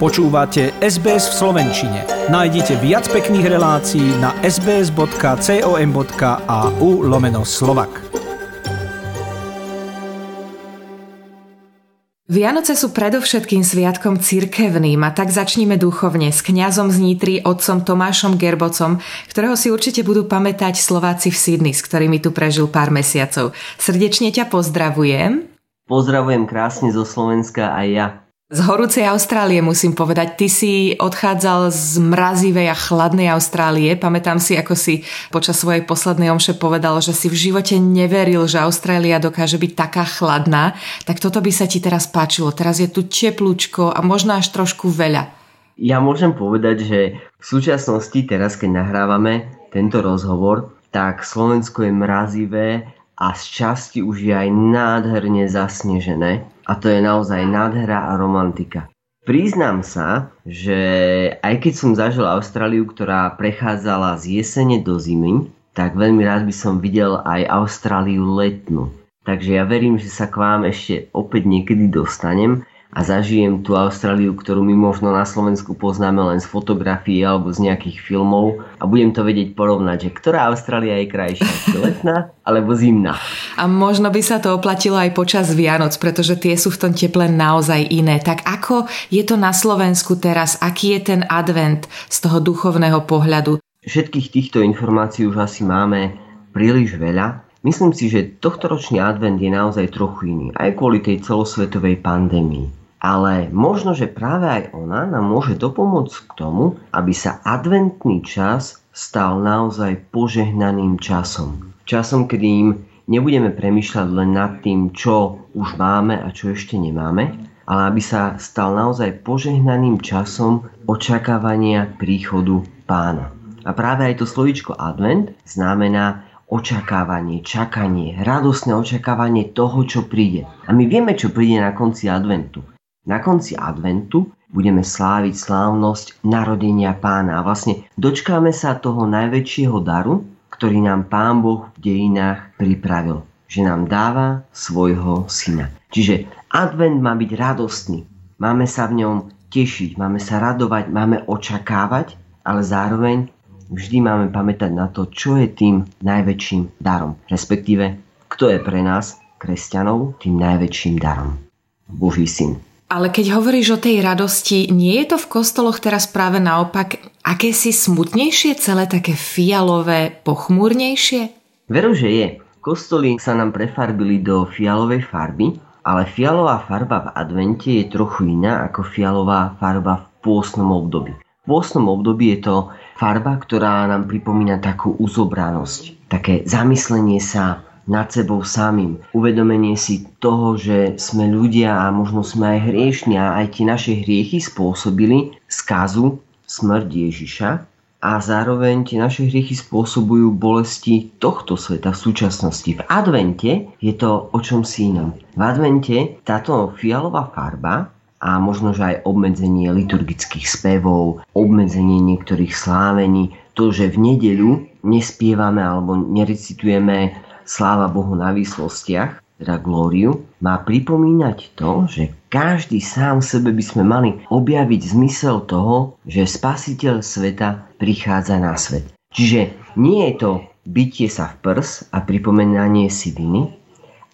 Počúvate SBS v Slovenčine. Nájdite viac pekných relácií na sbs.com.au lomeno slovak. Vianoce sú predovšetkým sviatkom cirkevným a tak začníme duchovne s kňazom z Nitry, otcom Tomášom Gerbocom, ktorého si určite budú pamätať Slováci v Sydney, s ktorými tu prežil pár mesiacov. Srdečne ťa pozdravujem. Pozdravujem krásne zo Slovenska aj ja. Z horúcej Austrálie musím povedať, ty si odchádzal z mrazivej a chladnej Austrálie. Pamätám si, ako si počas svojej poslednej omše povedal, že si v živote neveril, že Austrália dokáže byť taká chladná. Tak toto by sa ti teraz páčilo. Teraz je tu teplúčko a možno až trošku veľa. Ja môžem povedať, že v súčasnosti, teraz keď nahrávame tento rozhovor, tak Slovensko je mrazivé a z časti už je aj nádherne zasnežené a to je naozaj nádhera a romantika. Priznám sa, že aj keď som zažil Austráliu, ktorá prechádzala z jesene do zimy, tak veľmi rád by som videl aj Austráliu letnú. Takže ja verím, že sa k vám ešte opäť niekedy dostanem a zažijem tú Austráliu, ktorú my možno na Slovensku poznáme len z fotografií alebo z nejakých filmov a budem to vedieť porovnať, že ktorá Austrália je krajšia, letná alebo zimná. A možno by sa to oplatilo aj počas Vianoc, pretože tie sú v tom teple naozaj iné. Tak ako je to na Slovensku teraz? Aký je ten advent z toho duchovného pohľadu? Všetkých týchto informácií už asi máme príliš veľa. Myslím si, že tohtoročný advent je naozaj trochu iný, aj kvôli tej celosvetovej pandémii ale možno, že práve aj ona nám môže dopomôcť k tomu, aby sa adventný čas stal naozaj požehnaným časom. Časom, kedy im nebudeme premýšľať len nad tým, čo už máme a čo ešte nemáme, ale aby sa stal naozaj požehnaným časom očakávania príchodu pána. A práve aj to slovičko advent znamená očakávanie, čakanie, radosné očakávanie toho, čo príde. A my vieme, čo príde na konci adventu. Na konci adventu budeme sláviť slávnosť narodenia pána a vlastne dočkáme sa toho najväčšieho daru, ktorý nám pán Boh v dejinách pripravil. Že nám dáva svojho syna. Čiže advent má byť radostný. Máme sa v ňom tešiť, máme sa radovať, máme očakávať, ale zároveň vždy máme pamätať na to, čo je tým najväčším darom. Respektíve, kto je pre nás, kresťanov, tým najväčším darom. Boží syn. Ale keď hovoríš o tej radosti, nie je to v kostoloch teraz práve naopak akési smutnejšie, celé také fialové, pochmúrnejšie? Veru, že je. Kostoly sa nám prefarbili do fialovej farby, ale fialová farba v advente je trochu iná ako fialová farba v pôstnom období. V pôstnom období je to farba, ktorá nám pripomína takú uzobranosť, také zamyslenie sa nad sebou samým. Uvedomenie si toho, že sme ľudia a možno sme aj hriešni a aj tie naše hriechy spôsobili skazu, smrť Ježiša a zároveň tie naše hriechy spôsobujú bolesti tohto sveta v súčasnosti. V advente je to o čom si inom. V advente táto fialová farba a možno, že aj obmedzenie liturgických spevov, obmedzenie niektorých slávení, to, že v nedeľu nespievame alebo nerecitujeme sláva Bohu na výslostiach, teda glóriu, má pripomínať to, že každý sám sebe by sme mali objaviť zmysel toho, že spasiteľ sveta prichádza na svet. Čiže nie je to bytie sa v prs a pripomenanie si viny,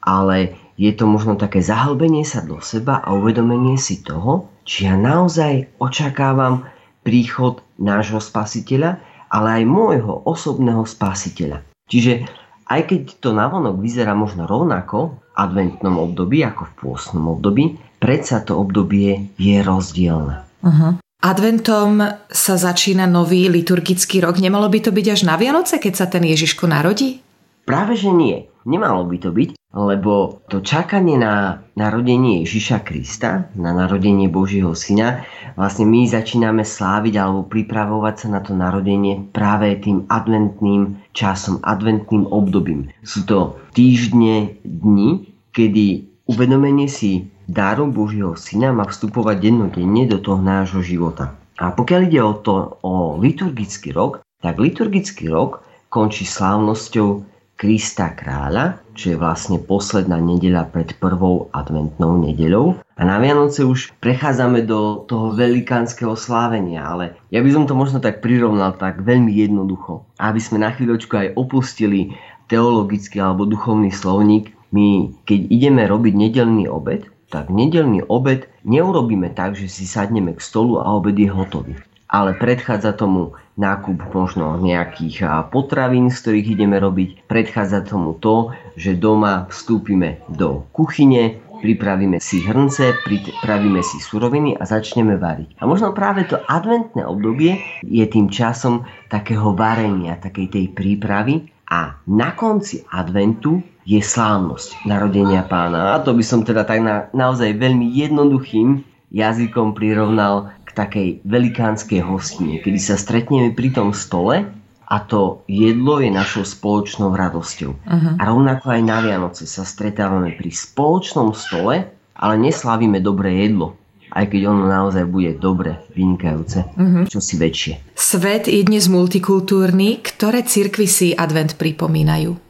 ale je to možno také zahlbenie sa do seba a uvedomenie si toho, či ja naozaj očakávam príchod nášho spasiteľa, ale aj môjho osobného spasiteľa. Čiže aj keď to navonok vyzerá možno rovnako v adventnom období ako v pôstnom období, predsa to obdobie je rozdielne. Uh-huh. Adventom sa začína nový liturgický rok. Nemalo by to byť až na Vianoce, keď sa ten Ježiško narodí? Práve že nie. Nemalo by to byť, lebo to čakanie na narodenie Ježiša Krista, na narodenie Božieho Syna, vlastne my začíname sláviť alebo pripravovať sa na to narodenie práve tým adventným časom, adventným obdobím. Sú to týždne, dni, kedy uvedomenie si daru Božieho Syna má vstupovať dennodenne do toho nášho života. A pokiaľ ide o to, o liturgický rok, tak liturgický rok končí slávnosťou Krista kráľa, čo je vlastne posledná nedeľa pred prvou adventnou nedeľou. A na Vianoce už prechádzame do toho velikánskeho slávenia, ale ja by som to možno tak prirovnal tak veľmi jednoducho. Aby sme na chvíľočku aj opustili teologický alebo duchovný slovník, my keď ideme robiť nedelný obed, tak nedelný obed neurobíme tak, že si sadneme k stolu a obed je hotový. Ale predchádza tomu nákup možno nejakých potravín, z ktorých ideme robiť. Predchádza tomu to, že doma vstúpime do kuchyne, pripravíme si hrnce, pripravíme si suroviny a začneme variť. A možno práve to adventné obdobie je tým časom takého varenia, takej tej prípravy a na konci adventu je slávnosť narodenia pána. A to by som teda tak na, naozaj veľmi jednoduchým jazykom prirovnal takej velikánskej hostine, kedy sa stretneme pri tom stole a to jedlo je našou spoločnou radosťou. Uh-huh. A rovnako aj na Vianoce sa stretávame pri spoločnom stole, ale neslávime dobré jedlo, aj keď ono naozaj bude dobre, vynikajúce, uh-huh. čo si väčšie. Svet je dnes multikultúrny. Ktoré cirkvy si advent pripomínajú?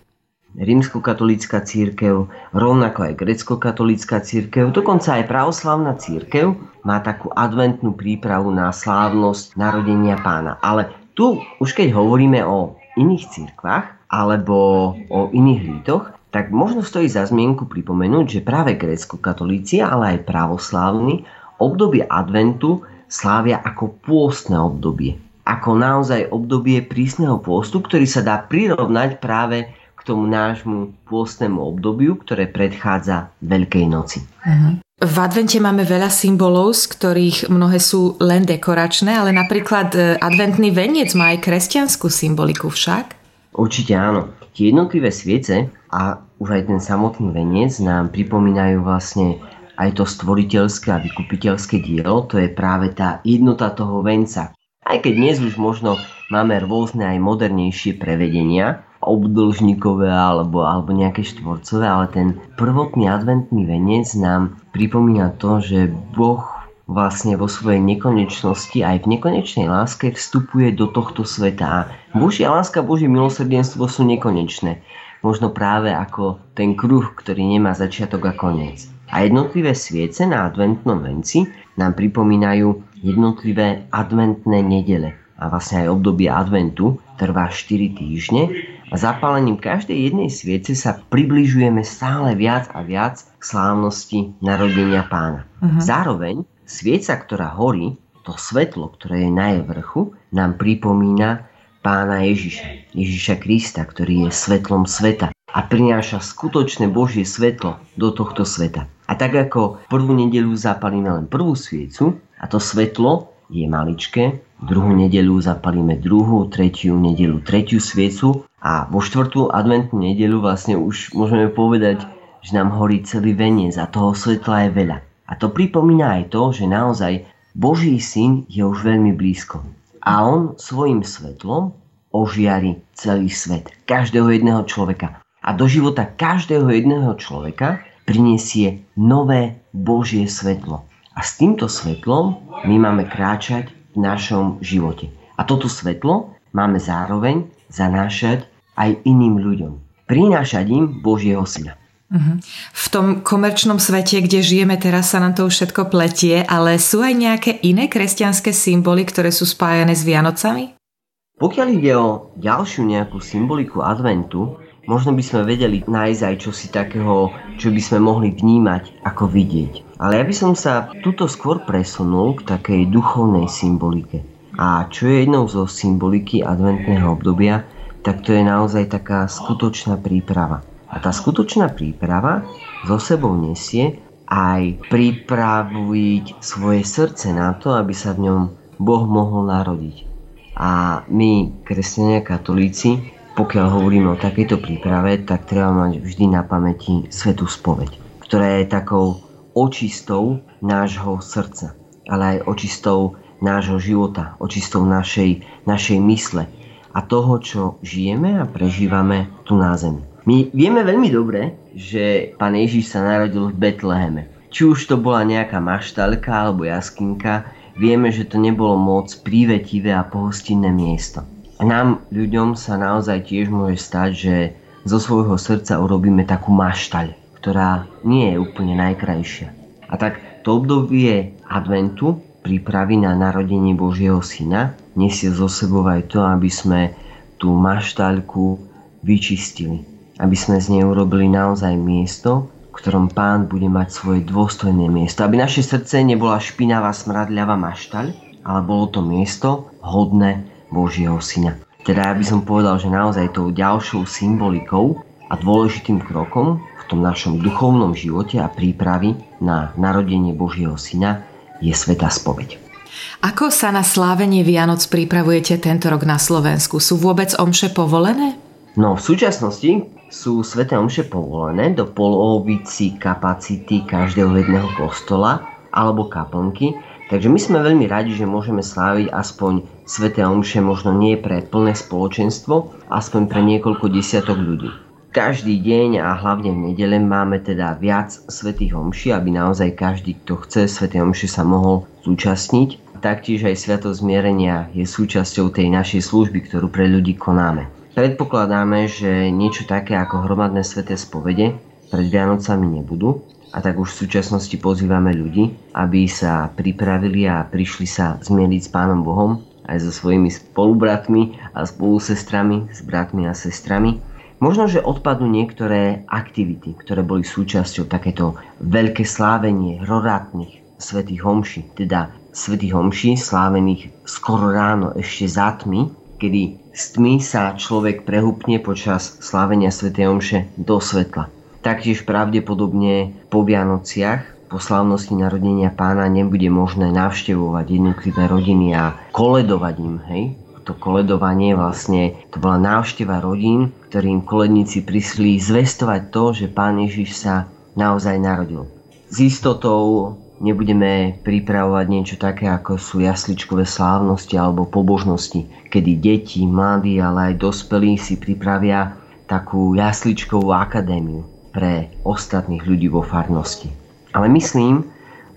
Rímskokatolícka církev, rovnako aj grecko-katolícka církev, dokonca aj pravoslavná církev má takú adventnú prípravu na slávnosť narodenia pána. Ale tu už keď hovoríme o iných cirkvách alebo o iných lítoch, tak možno stojí za zmienku pripomenúť, že práve grécko-katolíci, ale aj pravoslávni obdobie adventu slávia ako pôstne obdobie. Ako naozaj obdobie prísneho pôstu, ktorý sa dá prirovnať práve tomu nášmu pôstnemu obdobiu, ktoré predchádza Veľkej noci. Uh-huh. V advente máme veľa symbolov, z ktorých mnohé sú len dekoračné, ale napríklad e, adventný veniec má aj kresťanskú symboliku však? Určite áno. Tie jednotlivé sviece a už aj ten samotný veniec nám pripomínajú vlastne aj to stvoriteľské a vykupiteľské dielo, to je práve tá jednota toho venca. Aj keď dnes už možno máme rôzne aj modernejšie prevedenia, obdĺžnikové alebo, alebo nejaké štvorcové, ale ten prvotný adventný venec nám pripomína to, že Boh vlastne vo svojej nekonečnosti aj v nekonečnej láske vstupuje do tohto sveta. A Božia láska, Božie milosrdenstvo sú nekonečné. Možno práve ako ten kruh, ktorý nemá začiatok a koniec. A jednotlivé sviece na adventnom venci nám pripomínajú jednotlivé adventné nedele. A vlastne aj obdobie adventu trvá 4 týždne a zapálením každej jednej sviece sa približujeme stále viac a viac k slávnosti narodenia pána. Uh-huh. Zároveň svieca, ktorá horí, to svetlo, ktoré je na jej vrchu, nám pripomína pána Ježiša, Ježiša Krista, ktorý je svetlom sveta a prináša skutočné Božie svetlo do tohto sveta. A tak ako prvú nedelu zapalíme len prvú sviecu a to svetlo je maličké, druhú nedelu zapalíme druhú, tretiu nedelu tretiu sviecu a vo štvrtú adventnú nedelu vlastne už môžeme povedať, že nám horí celý veniec a toho svetla je veľa. A to pripomína aj to, že naozaj Boží syn je už veľmi blízko. A on svojim svetlom ožiari celý svet, každého jedného človeka. A do života každého jedného človeka prinesie nové Božie svetlo. A s týmto svetlom my máme kráčať v našom živote. A toto svetlo máme zároveň zanášať aj iným ľuďom. Prinášať im Božieho syna. Uh-huh. V tom komerčnom svete, kde žijeme teraz, sa nám to už všetko pletie, ale sú aj nejaké iné kresťanské symboly, ktoré sú spájane s Vianocami? Pokiaľ ide o ďalšiu nejakú symboliku adventu, možno by sme vedeli nájsť aj čosi takého, čo by sme mohli vnímať ako vidieť. Ale ja by som sa tuto skôr presunul k takej duchovnej symbolike. A čo je jednou zo symboliky adventného obdobia, tak to je naozaj taká skutočná príprava. A tá skutočná príprava zo sebou nesie aj pripraviť svoje srdce na to, aby sa v ňom Boh mohol narodiť. A my, kresťania katolíci, pokiaľ hovoríme o takejto príprave, tak treba mať vždy na pamäti svetú spoveď, ktorá je takou očistou nášho srdca, ale aj očistou nášho života, očistou našej, našej mysle, a toho, čo žijeme a prežívame tu na zemi. My vieme veľmi dobre, že pán Ježiš sa narodil v Betleheme. Či už to bola nejaká maštalka alebo jaskinka, vieme, že to nebolo moc prívetivé a pohostinné miesto. A nám, ľuďom, sa naozaj tiež môže stať, že zo svojho srdca urobíme takú maštaľ, ktorá nie je úplne najkrajšia. A tak to obdobie adventu, prípravy na narodenie Božieho Syna, nesie zo sebou aj to, aby sme tú maštaľku vyčistili. Aby sme z nej urobili naozaj miesto, v ktorom Pán bude mať svoje dôstojné miesto. Aby naše srdce nebola špinavá smradľavá maštaľ, ale bolo to miesto hodné Božieho Syna. Teda ja by som povedal, že naozaj tou ďalšou symbolikou a dôležitým krokom tom našom duchovnom živote a prípravy na narodenie Božieho Syna je Sveta spoveď. Ako sa na slávenie Vianoc pripravujete tento rok na Slovensku? Sú vôbec omše povolené? No v súčasnosti sú Sveté omše povolené do polovici kapacity každého jedného kostola alebo kaplnky, takže my sme veľmi radi, že môžeme sláviť aspoň Sveté omše možno nie pre plné spoločenstvo, aspoň pre niekoľko desiatok ľudí. Každý deň a hlavne v nedele máme teda viac svetých omší, aby naozaj každý, kto chce Sveté omše sa mohol zúčastniť. Taktiež aj Sviatosť zmierenia je súčasťou tej našej služby, ktorú pre ľudí konáme. Predpokladáme, že niečo také ako hromadné sveté spovede pred Vianocami nebudú, a tak už v súčasnosti pozývame ľudí, aby sa pripravili a prišli sa zmieriť s Pánom Bohom aj so svojimi spolubratmi a spolusestrami, s bratmi a sestrami. Možno, že odpadnú niektoré aktivity, ktoré boli súčasťou takéto veľké slávenie rorátnych svetých homší, teda svetých homší slávených skoro ráno ešte za tmy, kedy z tmy sa človek prehupne počas slávenia svetej omše do svetla. Taktiež pravdepodobne po Vianociach po slávnosti narodenia pána nebude možné navštevovať jednotlivé rodiny a koledovať im, hej? To koledovanie vlastne, to bola návšteva rodín, ktorým koledníci prišli zvestovať to, že pán Ježiš sa naozaj narodil. S istotou nebudeme pripravovať niečo také, ako sú jasličkové slávnosti alebo pobožnosti, kedy deti, mladí, ale aj dospelí si pripravia takú jasličkovú akadémiu pre ostatných ľudí vo farnosti. Ale myslím,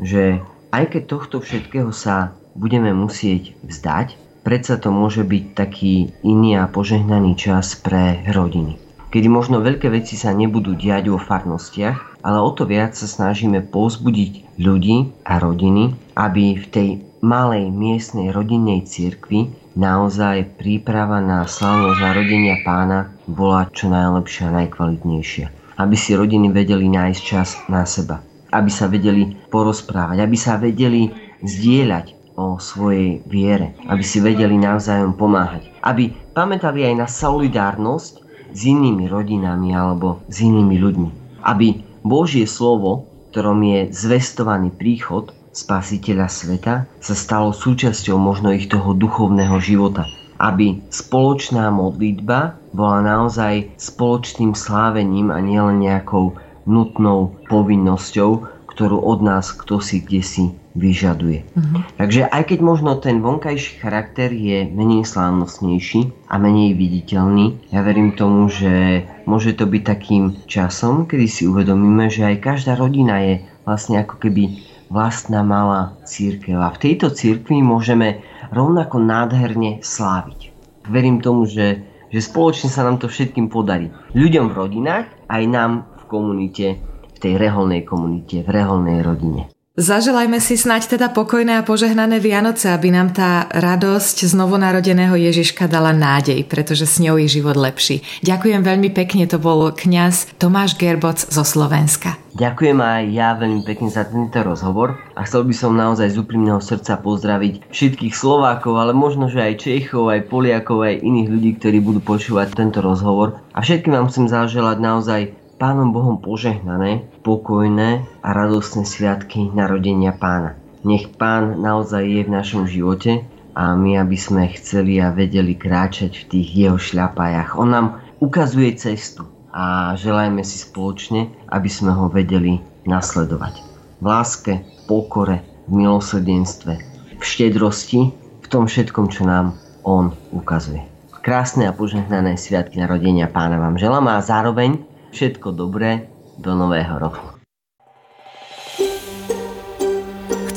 že aj keď tohto všetkého sa budeme musieť vzdať, predsa to môže byť taký iný a požehnaný čas pre rodiny. Kedy možno veľké veci sa nebudú diať vo farnostiach, ale o to viac sa snažíme povzbudiť ľudí a rodiny, aby v tej malej miestnej rodinnej cirkvi naozaj príprava na slávnosť narodenia pána bola čo najlepšia a najkvalitnejšia. Aby si rodiny vedeli nájsť čas na seba aby sa vedeli porozprávať, aby sa vedeli zdieľať o svojej viere, aby si vedeli navzájom pomáhať, aby pamätali aj na solidárnosť s inými rodinami alebo s inými ľuďmi. Aby Božie slovo, ktorom je zvestovaný príchod spasiteľa sveta, sa stalo súčasťou možno ich toho duchovného života. Aby spoločná modlitba bola naozaj spoločným slávením a nielen nejakou nutnou povinnosťou, ktorú od nás kto si kde si vyžaduje. Uh-huh. Takže aj keď možno ten vonkajší charakter je menej slávnostnejší a menej viditeľný, ja verím tomu, že môže to byť takým časom, kedy si uvedomíme, že aj každá rodina je vlastne ako keby vlastná malá církev. A v tejto církvi môžeme rovnako nádherne sláviť. Verím tomu, že, že spoločne sa nám to všetkým podarí. Ľuďom v rodinách, aj nám komunite, v tej reholnej komunite, v reholnej rodine. Zaželajme si snať teda pokojné a požehnané Vianoce, aby nám tá radosť z novonarodeného Ježiška dala nádej, pretože s ňou je život lepší. Ďakujem veľmi pekne, to bol kňaz Tomáš Gerboc zo Slovenska. Ďakujem aj ja veľmi pekne za tento rozhovor a chcel by som naozaj z úprimného srdca pozdraviť všetkých Slovákov, ale možno, že aj Čechov, aj Poliakov, aj iných ľudí, ktorí budú počúvať tento rozhovor. A všetkým vám chcem zaželať naozaj Pánom Bohom požehnané, pokojné a radostné sviatky narodenia pána. Nech pán naozaj je v našom živote a my, aby sme chceli a vedeli kráčať v tých jeho šľapajach. On nám ukazuje cestu a želajme si spoločne, aby sme ho vedeli nasledovať. V láske, pokore, v milosrdenstve, v štedrosti, v tom všetkom, čo nám on ukazuje. Krásne a požehnané sviatky narodenia pána vám želám a zároveň Všetko dobré do nového roku.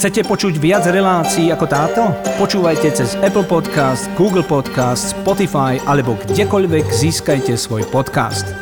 Chcete počuť viac relácií ako táto? Počúvajte cez Apple Podcast, Google Podcast, Spotify alebo kdekoľvek získajte svoj podcast.